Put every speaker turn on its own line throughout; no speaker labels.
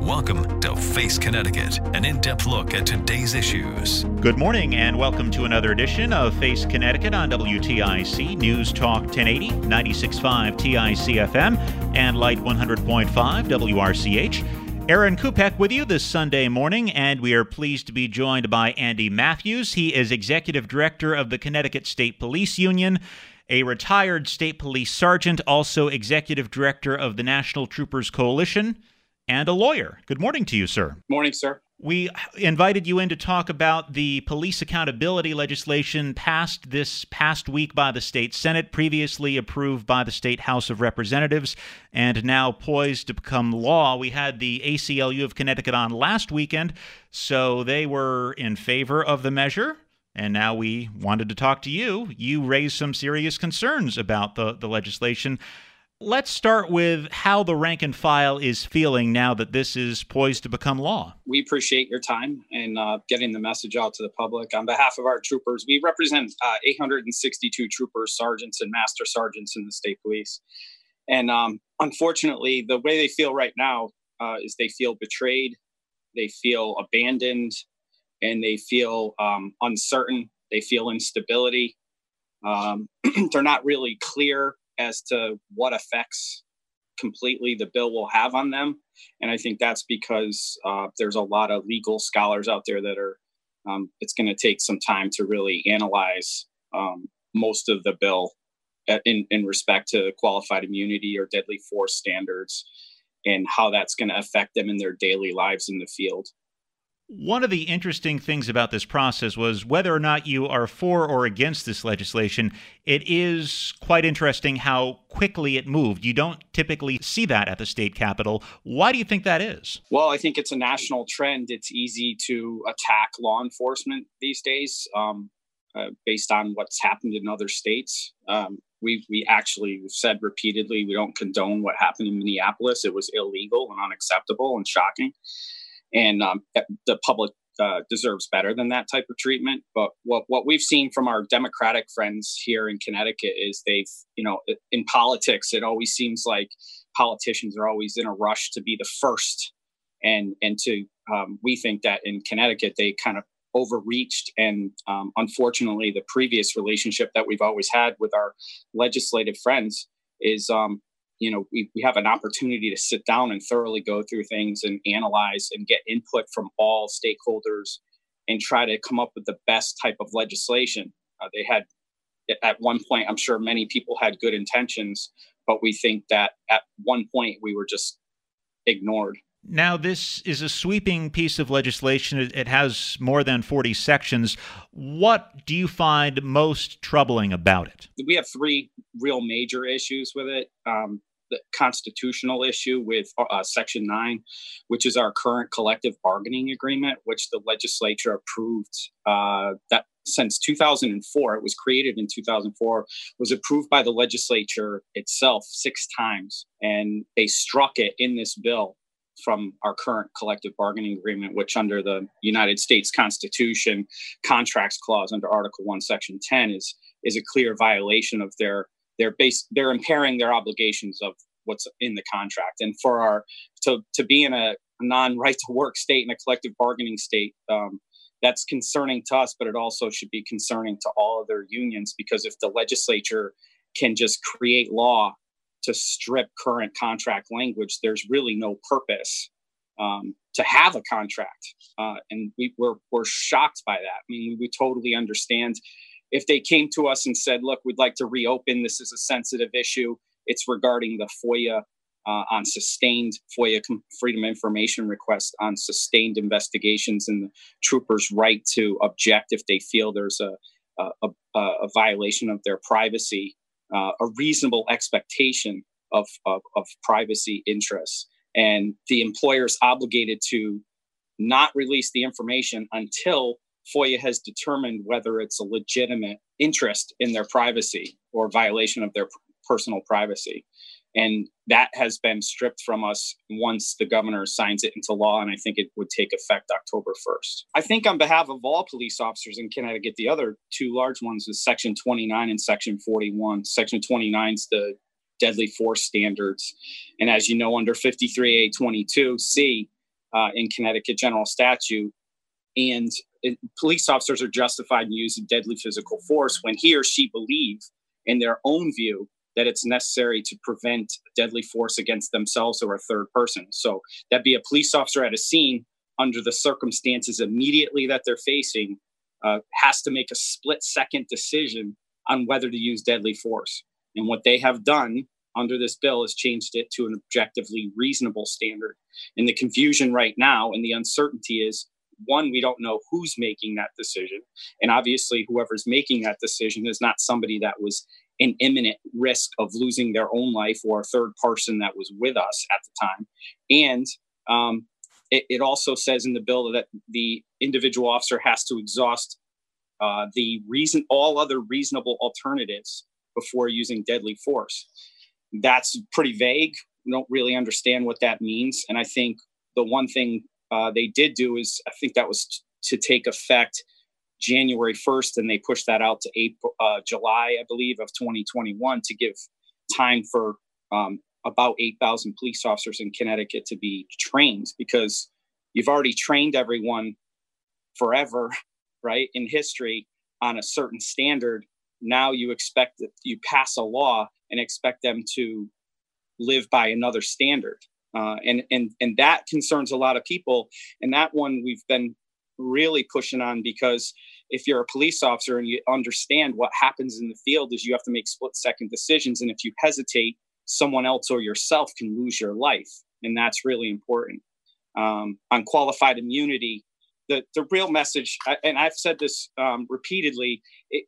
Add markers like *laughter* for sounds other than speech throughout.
Welcome to Face Connecticut, an in depth look at today's issues.
Good morning, and welcome to another edition of Face Connecticut on WTIC News Talk 1080, 96.5 TIC FM, and Light 100.5 WRCH. Aaron Kupek with you this Sunday morning, and we are pleased to be joined by Andy Matthews. He is Executive Director of the Connecticut State Police Union, a retired state police sergeant, also Executive Director of the National Troopers Coalition and a lawyer. Good morning to you, sir.
Morning, sir.
We invited you in to talk about the police accountability legislation passed this past week by the state Senate, previously approved by the state House of Representatives, and now poised to become law. We had the ACLU of Connecticut on last weekend, so they were in favor of the measure. And now we wanted to talk to you. You raised some serious concerns about the, the legislation. Let's start with how the rank and file is feeling now that this is poised to become law.
We appreciate your time and uh, getting the message out to the public. On behalf of our troopers, we represent uh, 862 troopers, sergeants, and master sergeants in the state police. And um, unfortunately, the way they feel right now uh, is they feel betrayed, they feel abandoned, and they feel um, uncertain. They feel instability. Um, *clears throat* they're not really clear as to what effects completely the bill will have on them. And I think that's because uh, there's a lot of legal scholars out there that are, um, it's going to take some time to really analyze um, most of the bill in, in respect to qualified immunity or deadly force standards and how that's going to affect them in their daily lives in the field.
One of the interesting things about this process was whether or not you are for or against this legislation, it is quite interesting how quickly it moved. You don't typically see that at the state capitol. Why do you think that is?
Well, I think it's a national trend. It's easy to attack law enforcement these days um, uh, based on what's happened in other states. Um, we, we actually said repeatedly we don't condone what happened in Minneapolis. It was illegal and unacceptable and shocking and um, the public uh, deserves better than that type of treatment. But what what we've seen from our Democratic friends here in Connecticut is they've you know in politics it always seems like politicians are always in a rush to be the first, and and to um, we think that in Connecticut they kind of overreached and um, unfortunately the previous relationship that we've always had with our legislative friends is um, you know we, we have an opportunity to sit down and thoroughly go through things and analyze and get input from all stakeholders and try to come up with the best type of legislation uh, they had at one point i'm sure many people had good intentions but we think that at one point we were just ignored
now, this is a sweeping piece of legislation. It has more than 40 sections. What do you find most troubling about it?
We have three real major issues with it. Um, the constitutional issue with uh, Section 9, which is our current collective bargaining agreement, which the legislature approved uh, that since 2004. It was created in 2004, was approved by the legislature itself six times, and they struck it in this bill from our current collective bargaining agreement, which under the United States Constitution contracts clause under Article 1, Section 10 is is a clear violation of their they're base they're impairing their obligations of what's in the contract and for our to to be in a non right to work state and a collective bargaining state um, that's concerning to us but it also should be concerning to all other unions because if the legislature can just create law to strip current contract language, there's really no purpose um, to have a contract. Uh, and we, we're, we're shocked by that. I mean, we totally understand if they came to us and said, look, we'd like to reopen, this is a sensitive issue. It's regarding the FOIA uh, on sustained FOIA freedom information request on sustained investigations and the troopers' right to object if they feel there's a, a, a, a violation of their privacy, uh, a reasonable expectation of, of, of privacy interests. And the employer is obligated to not release the information until FOIA has determined whether it's a legitimate interest in their privacy or violation of their personal privacy. And that has been stripped from us once the governor signs it into law. And I think it would take effect October 1st. I think, on behalf of all police officers in Connecticut, the other two large ones is Section 29 and Section 41. Section 29 is the deadly force standards. And as you know, under 53A22C uh, in Connecticut general statute, and it, police officers are justified in using deadly physical force when he or she believe, in their own view, that it's necessary to prevent deadly force against themselves or a third person. So that be a police officer at a scene under the circumstances immediately that they're facing uh, has to make a split second decision on whether to use deadly force. And what they have done under this bill has changed it to an objectively reasonable standard. And the confusion right now and the uncertainty is one, we don't know who's making that decision. And obviously, whoever's making that decision is not somebody that was in imminent risk of losing their own life or a third person that was with us at the time. And um, it, it, also says in the bill that the individual officer has to exhaust uh, the reason, all other reasonable alternatives before using deadly force. That's pretty vague. We don't really understand what that means. And I think the one thing uh, they did do is, I think that was t- to take effect January 1st, and they pushed that out to April, uh, July, I believe, of 2021 to give time for um, about 8,000 police officers in Connecticut to be trained because you've already trained everyone forever, *laughs* right, in history on a certain standard. Now you expect that you pass a law and expect them to live by another standard. Uh, and and and that concerns a lot of people. And that one we've been really pushing on because if you're a police officer and you understand what happens in the field is you have to make split second decisions. And if you hesitate someone else or yourself can lose your life. And that's really important. Um, on qualified immunity the, the real message and i've said this um, repeatedly it,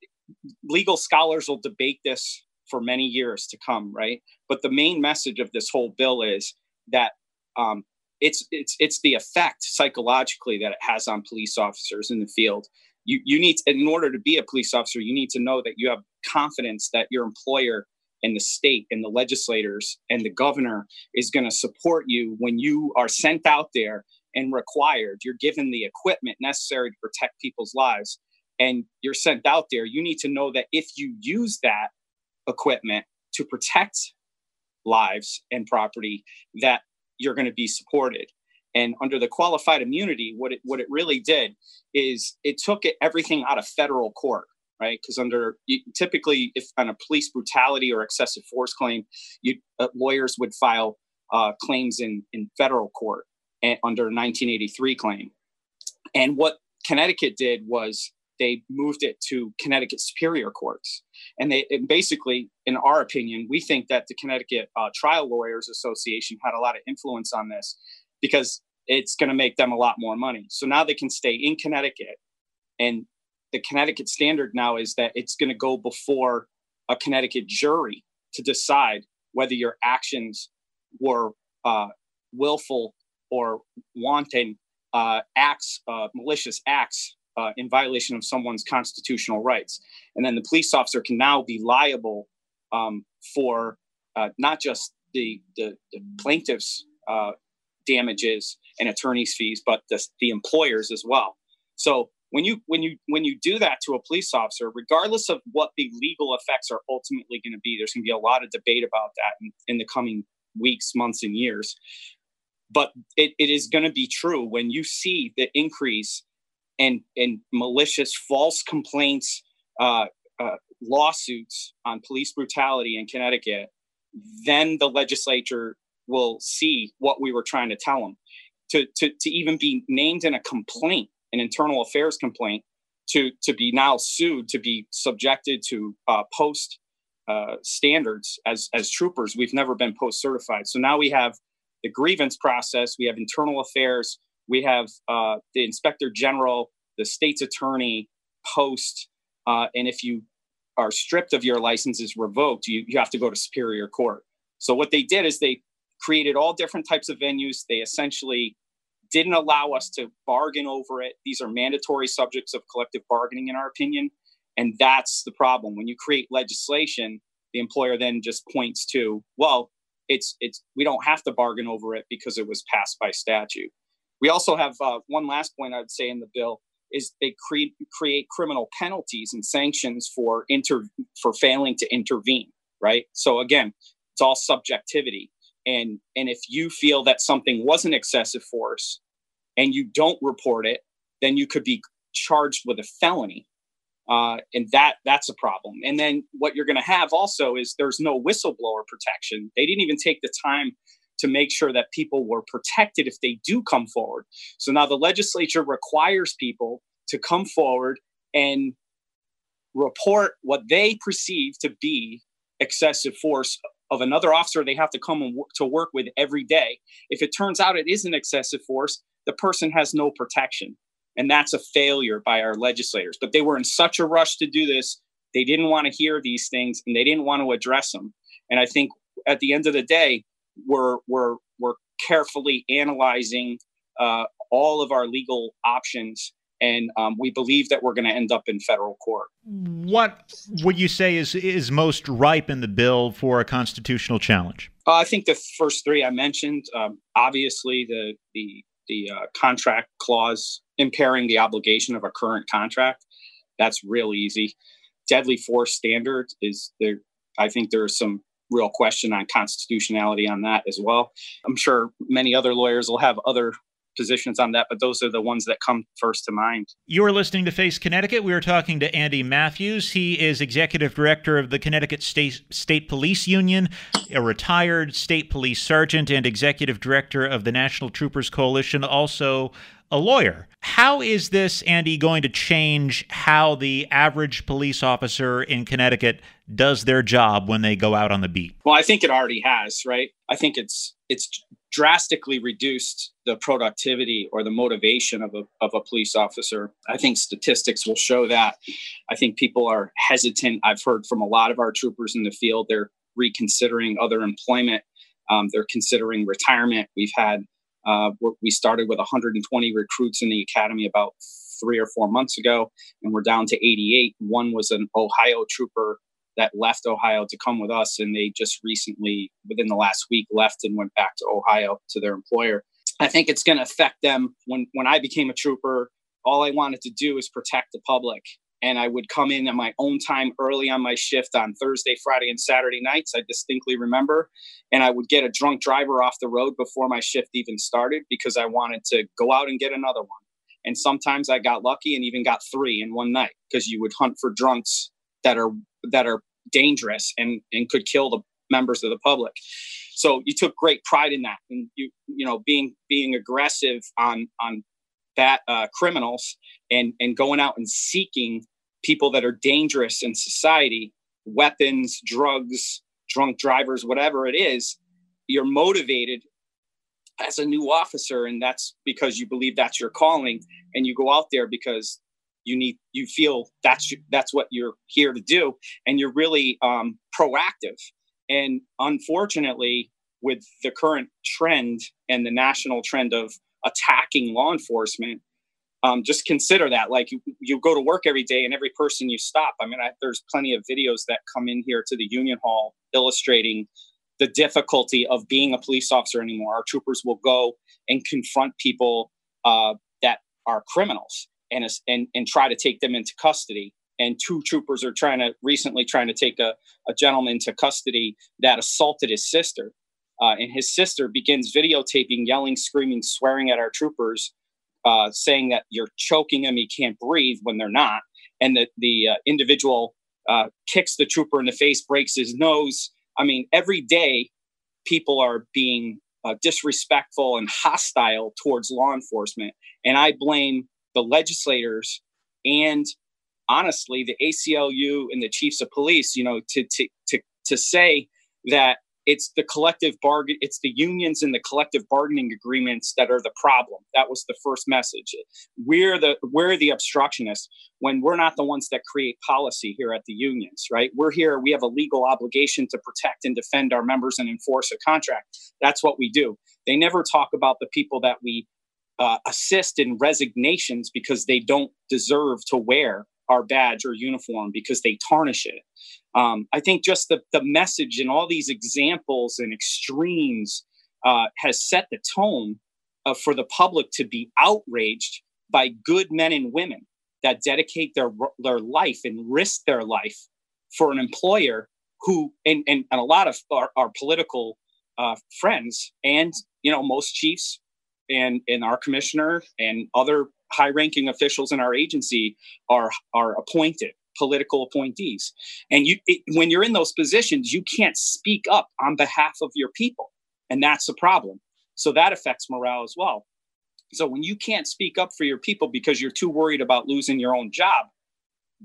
legal scholars will debate this for many years to come right? But the main message of this whole bill is that um, it's it's it's the effect psychologically that it has on police officers in the field. You you need to, in order to be a police officer, you need to know that you have confidence that your employer and the state and the legislators and the governor is going to support you when you are sent out there and required. You're given the equipment necessary to protect people's lives, and you're sent out there. You need to know that if you use that equipment to protect lives and property, that you're going to be supported. And under the qualified immunity, what it what it really did is it took everything out of federal court, right? Because under typically, if on a police brutality or excessive force claim, you uh, lawyers would file uh, claims in in federal court and, under 1983 claim. And what Connecticut did was they moved it to Connecticut Superior Courts. And they and basically, in our opinion, we think that the Connecticut uh, Trial Lawyers Association had a lot of influence on this because it's going to make them a lot more money. So now they can stay in Connecticut. And the Connecticut standard now is that it's going to go before a Connecticut jury to decide whether your actions were uh, willful or wanton uh, acts, uh, malicious acts uh, in violation of someone's constitutional rights. And then the police officer can now be liable um, for uh, not just the, the, the plaintiff's uh, damages and attorney's fees, but the, the employers as well. So when you when you when you do that to a police officer, regardless of what the legal effects are ultimately going to be, there's going to be a lot of debate about that in, in the coming weeks, months, and years. But it, it is going to be true when you see the increase and and malicious false complaints, uh, uh, lawsuits on police brutality in Connecticut, then the legislature will see what we were trying to tell them. To, to, to even be named in a complaint, an internal affairs complaint, to, to be now sued, to be subjected to uh, post uh, standards as, as troopers. We've never been post certified. So now we have the grievance process, we have internal affairs, we have uh, the inspector general, the state's attorney, post, uh, and if you are stripped of your licenses revoked, you, you have to go to superior court. So what they did is they created all different types of venues. They essentially didn't allow us to bargain over it. These are mandatory subjects of collective bargaining, in our opinion. And that's the problem. When you create legislation, the employer then just points to, well, it's it's we don't have to bargain over it because it was passed by statute. We also have uh, one last point I'd say in the bill is they create create criminal penalties and sanctions for inter for failing to intervene. Right. So again, it's all subjectivity. And and if you feel that something wasn't excessive force and you don't report it, then you could be charged with a felony uh, and that that's a problem. And then what you're going to have also is there's no whistleblower protection. They didn't even take the time to make sure that people were protected if they do come forward. So now the legislature requires people to come forward and report what they perceive to be excessive force of another officer they have to come and to work with every day. If it turns out it isn't excessive force, the person has no protection. And that's a failure by our legislators. But they were in such a rush to do this, they didn't want to hear these things and they didn't want to address them. And I think at the end of the day, we're, we're, we're carefully analyzing uh, all of our legal options and um, we believe that we're going to end up in federal court.
What would you say is is most ripe in the bill for a constitutional challenge?
Uh, I think the first three I mentioned. Um, obviously, the the the uh, contract clause impairing the obligation of a current contract. That's real easy. Deadly force standard is there. I think there's some real question on constitutionality on that as well. I'm sure many other lawyers will have other positions on that, but those are the ones that come first to mind.
You're listening to Face Connecticut. We are talking to Andy Matthews. He is executive director of the Connecticut State, State Police Union, a retired state police sergeant, and executive director of the National Troopers Coalition, also a lawyer. How is this, Andy, going to change how the average police officer in Connecticut does their job when they go out on the beat?
Well, I think it already has, right? I think it's it's drastically reduced the productivity or the motivation of a, of a police officer. I think statistics will show that. I think people are hesitant. I've heard from a lot of our troopers in the field, they're reconsidering other employment. Um, they're considering retirement. We've had, uh, we started with 120 recruits in the academy about three or four months ago, and we're down to 88. One was an Ohio trooper that left Ohio to come with us, and they just recently, within the last week, left and went back to Ohio to their employer. I think it's going to affect them. When when I became a trooper, all I wanted to do is protect the public, and I would come in at my own time early on my shift on Thursday, Friday, and Saturday nights. I distinctly remember, and I would get a drunk driver off the road before my shift even started because I wanted to go out and get another one. And sometimes I got lucky and even got three in one night because you would hunt for drunks that are that are dangerous and and could kill the members of the public. So you took great pride in that, and you you know being being aggressive on on that uh, criminals and and going out and seeking people that are dangerous in society, weapons, drugs, drunk drivers, whatever it is. You're motivated as a new officer, and that's because you believe that's your calling, and you go out there because you need you feel that's that's what you're here to do. And you're really um, proactive. And unfortunately with the current trend and the national trend of attacking law enforcement um, just consider that. Like you, you go to work every day and every person you stop i mean I, there's plenty of videos that come in here to the union hall illustrating the difficulty of being a police officer anymore. Our troopers will go and confront people uh, that are criminals and, and, and try to take them into custody. And two troopers are trying to recently trying to take a, a gentleman to custody that assaulted his sister. Uh, and his sister begins videotaping, yelling, screaming, swearing at our troopers, uh, saying that you're choking him, he can't breathe when they're not. And that the uh, individual uh, kicks the trooper in the face, breaks his nose, I mean, every day people are being uh, disrespectful and hostile towards law enforcement. And I blame the legislators and honestly the ACLU and the chiefs of police, you know, to, to, to, to say that it's the collective bargain it's the unions and the collective bargaining agreements that are the problem. That was the first message. We're the we're the obstructionists when we're not the ones that create policy here at the unions right? We're here we have a legal obligation to protect and defend our members and enforce a contract. That's what we do. They never talk about the people that we uh, assist in resignations because they don't deserve to wear our badge or uniform because they tarnish it. Um, I think just the, the message and all these examples and extremes uh, has set the tone uh, for the public to be outraged by good men and women that dedicate their, their life and risk their life for an employer who, and, and, and a lot of our, our political uh, friends and, you know, most chiefs and, and our commissioner and other high ranking officials in our agency are are appointed political appointees. And you it, when you're in those positions you can't speak up on behalf of your people and that's the problem. So that affects morale as well. So when you can't speak up for your people because you're too worried about losing your own job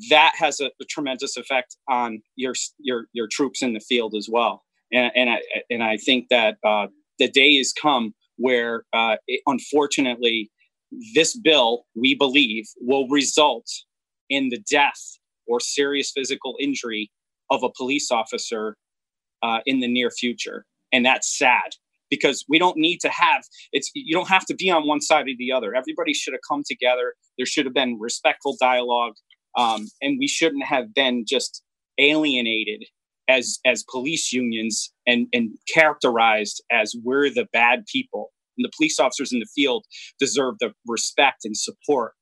that has a, a tremendous effect on your your your troops in the field as well. And and i and i think that uh, the day has come where uh, it, unfortunately this bill, we believe, will result in the death or serious physical injury of a police officer uh, in the near future. And that's sad because we don't need to have it's you don't have to be on one side or the other everybody should have come together there should have been respectful dialogue um, and we shouldn't have been just alienated as as police unions and and characterized as we're the bad people and the police officers in the field deserve the respect and support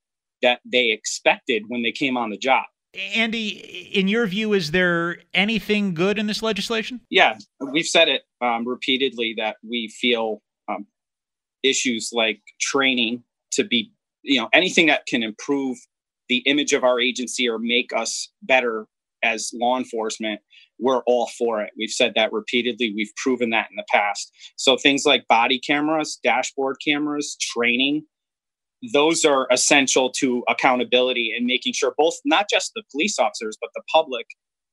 that they expected when they came on the job.
Andy, in your view, is there anything good in this legislation?
Yeah, we've said it um, repeatedly that we feel um, issues like training to be, you know, anything that can improve the image of our agency or make us better as law enforcement we're all for it. We've said that repeatedly. We've proven that in the past. So things like body cameras, dashboard cameras, training, those are essential to accountability and making sure both not just the police officers but the public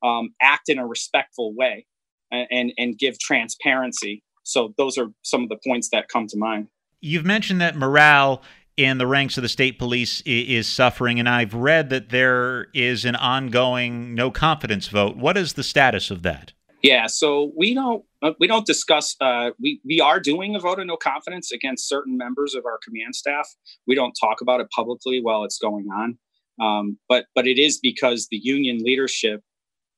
um, act in a respectful way and, and and give transparency. So those are some of the points that come to mind.
You've mentioned that morale in the ranks of the state police is suffering, and I've read that there is an ongoing no confidence vote. What is the status of that?
Yeah, so we don't uh, we don't discuss. Uh, we we are doing a vote of no confidence against certain members of our command staff. We don't talk about it publicly while it's going on, um, but but it is because the union leadership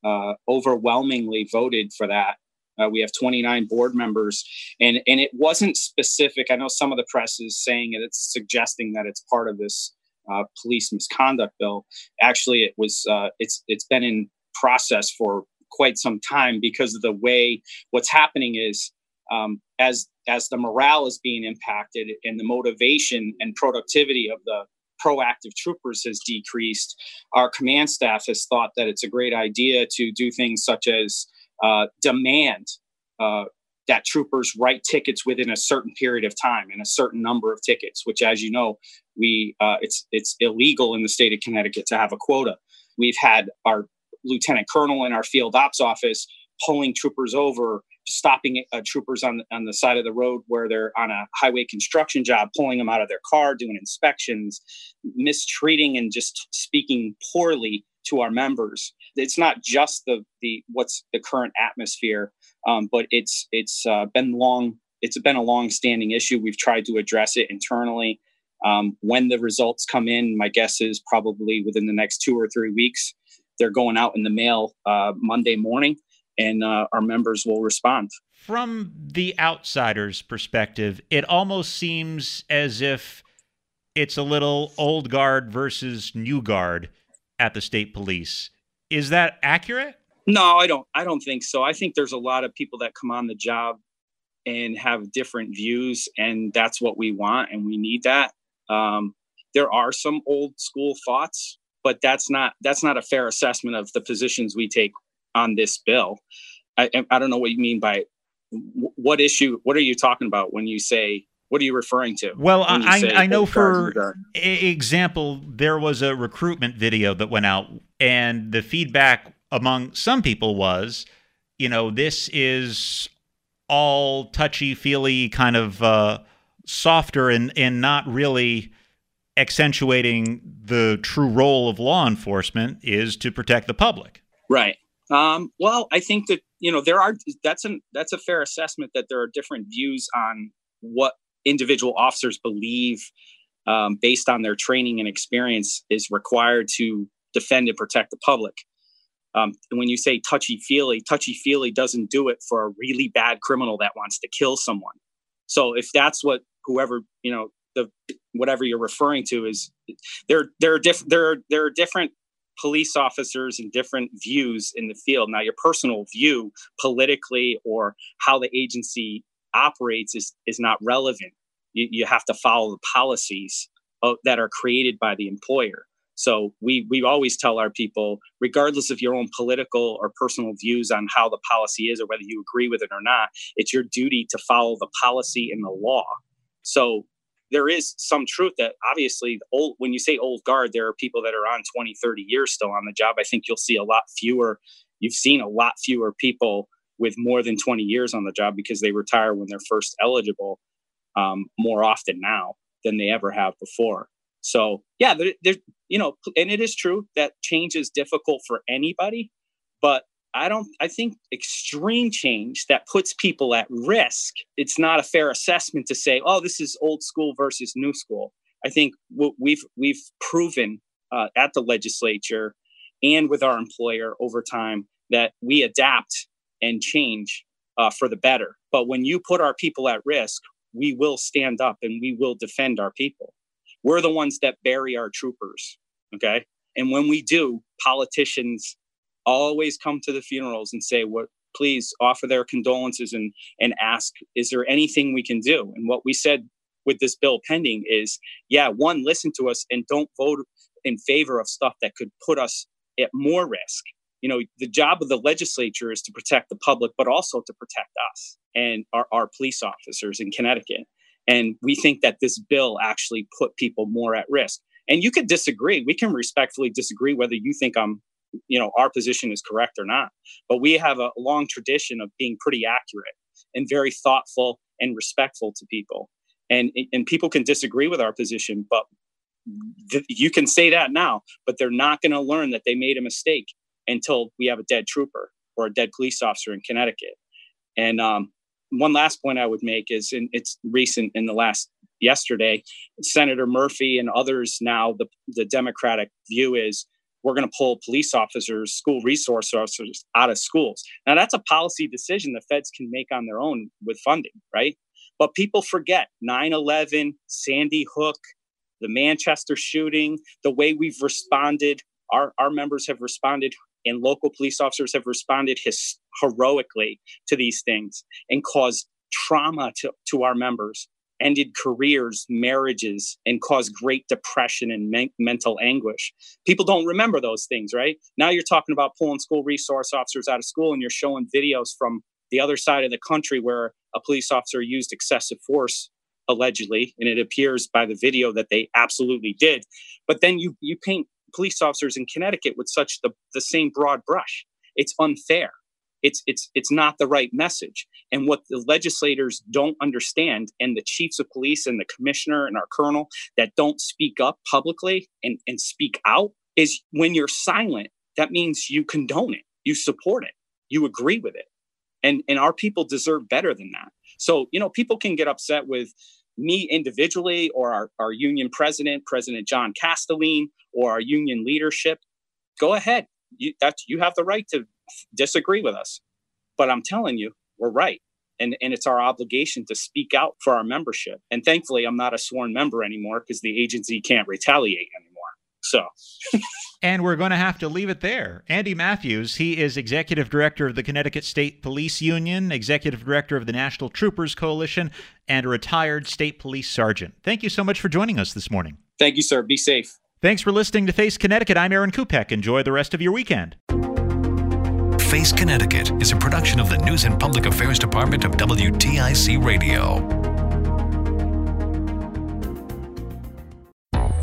uh, overwhelmingly voted for that uh, we have 29 board members, and and it wasn't specific. I know some of the press is saying it, it's suggesting that it's part of this uh, police misconduct bill. Actually, it was. Uh, it's it's been in process for quite some time because of the way what's happening is um, as as the morale is being impacted and the motivation and productivity of the proactive troopers has decreased, our command staff has thought that it's a great idea to do things such as uh, demand uh, that troopers write tickets within a certain period of time and a certain number of tickets, which, as you know, we uh, it's it's illegal in the state of Connecticut to have a quota. We've had our lieutenant colonel in our field ops office pulling troopers over, stopping uh, troopers on on the side of the road where they're on a highway construction job, pulling them out of their car, doing inspections, mistreating and just speaking poorly to our members. It's not just the the what's the current atmosphere, um, but it's it's uh, been long. It's been a long-standing issue. We've tried to address it internally. Um, when the results come in, my guess is probably within the next two or three weeks. They're going out in the mail uh, Monday morning, and uh, our members will respond.
From the outsider's perspective, it almost seems as if it's a little old guard versus new guard at the state police. Is that accurate?
No, I don't. I don't think so. I think there's a lot of people that come on the job and have different views, and that's what we want, and we need that. Um, there are some old school thoughts, but that's not that's not a fair assessment of the positions we take on this bill. I, I don't know what you mean by what issue. What are you talking about when you say what are you referring to?
Well, I, I know for example, there was a recruitment video that went out, and the feedback among some people was, you know, this is all touchy feely, kind of uh, softer, and and not really accentuating the true role of law enforcement is to protect the public.
Right. Um, well, I think that you know there are that's an that's a fair assessment that there are different views on what individual officers believe um, based on their training and experience is required to defend and protect the public. Um, and when you say touchy feely, touchy feely doesn't do it for a really bad criminal that wants to kill someone. So if that's what whoever you know the whatever you're referring to is there there are different there are there are different police officers and different views in the field. Now your personal view politically or how the agency operates is is not relevant. You, you have to follow the policies of, that are created by the employer. So we we always tell our people, regardless of your own political or personal views on how the policy is or whether you agree with it or not, it's your duty to follow the policy and the law. So there is some truth that obviously old when you say old guard there are people that are on 20 30 years still on the job i think you'll see a lot fewer you've seen a lot fewer people with more than 20 years on the job because they retire when they're first eligible um, more often now than they ever have before. So yeah, there, there, you know, and it is true that change is difficult for anybody, but I don't. I think extreme change that puts people at risk. It's not a fair assessment to say, "Oh, this is old school versus new school." I think we've we've proven uh, at the legislature and with our employer over time that we adapt and change uh, for the better. But when you put our people at risk, we will stand up and we will defend our people. We're the ones that bury our troopers. Okay. And when we do, politicians always come to the funerals and say, What please offer their condolences and and ask, is there anything we can do? And what we said with this bill pending is, yeah, one, listen to us and don't vote in favor of stuff that could put us at more risk you know the job of the legislature is to protect the public but also to protect us and our, our police officers in connecticut and we think that this bill actually put people more at risk. And you could disagree. We can respectfully disagree whether you think i'm you know our position is correct or not. But we have a long tradition of being pretty accurate and very thoughtful and respectful to people. And and people can disagree with our position but th- you can say that now but they're not going to learn that they made a mistake until we have a dead trooper or a dead police officer in Connecticut. And um, one last point I would make is, in, it's recent in the last yesterday, Senator Murphy and others now the the Democratic view is we're going to pull police officers, school resource officers out of schools. Now that's a policy decision the feds can make on their own with funding, right? But people forget 9/11, Sandy Hook, the Manchester shooting, the way we've responded. Our, our members have responded and local police officers have responded his, heroically to these things and caused trauma to, to our members ended careers marriages and caused great depression and me- mental anguish. People don't remember those things right? Now you're talking about pulling school resource officers out of school and you're showing videos from the other side of the country where a police officer used excessive force allegedly and it appears by the video that they absolutely did. But then you you paint police officers in Connecticut with such the, the same broad brush. It's unfair. It's it's it's not the right message. And what the legislators don't understand, and the chiefs of police and the commissioner and our colonel that don't speak up publicly and, and speak out is when you're silent, that means you condone it, you support it, you agree with it. And and our people deserve better than that. So, you know, people can get upset with me individually or our, our union president, President John Castelline, or our union leadership, go ahead. You, that's, you have the right to disagree with us. But I'm telling you, we're right. And, and it's our obligation to speak out for our membership. And thankfully, I'm not a sworn member anymore because the agency can't retaliate anymore. So.
and we're going to have to leave it there. Andy Matthews, he is executive director of the Connecticut State Police Union, executive director of the National Troopers Coalition, and a retired state police sergeant. Thank you so much for joining us this morning.
Thank you, sir. Be safe.
Thanks for listening to Face Connecticut. I'm Aaron Kupek. Enjoy the rest of your weekend.
Face Connecticut is a production of the News and Public Affairs Department of WTIC Radio.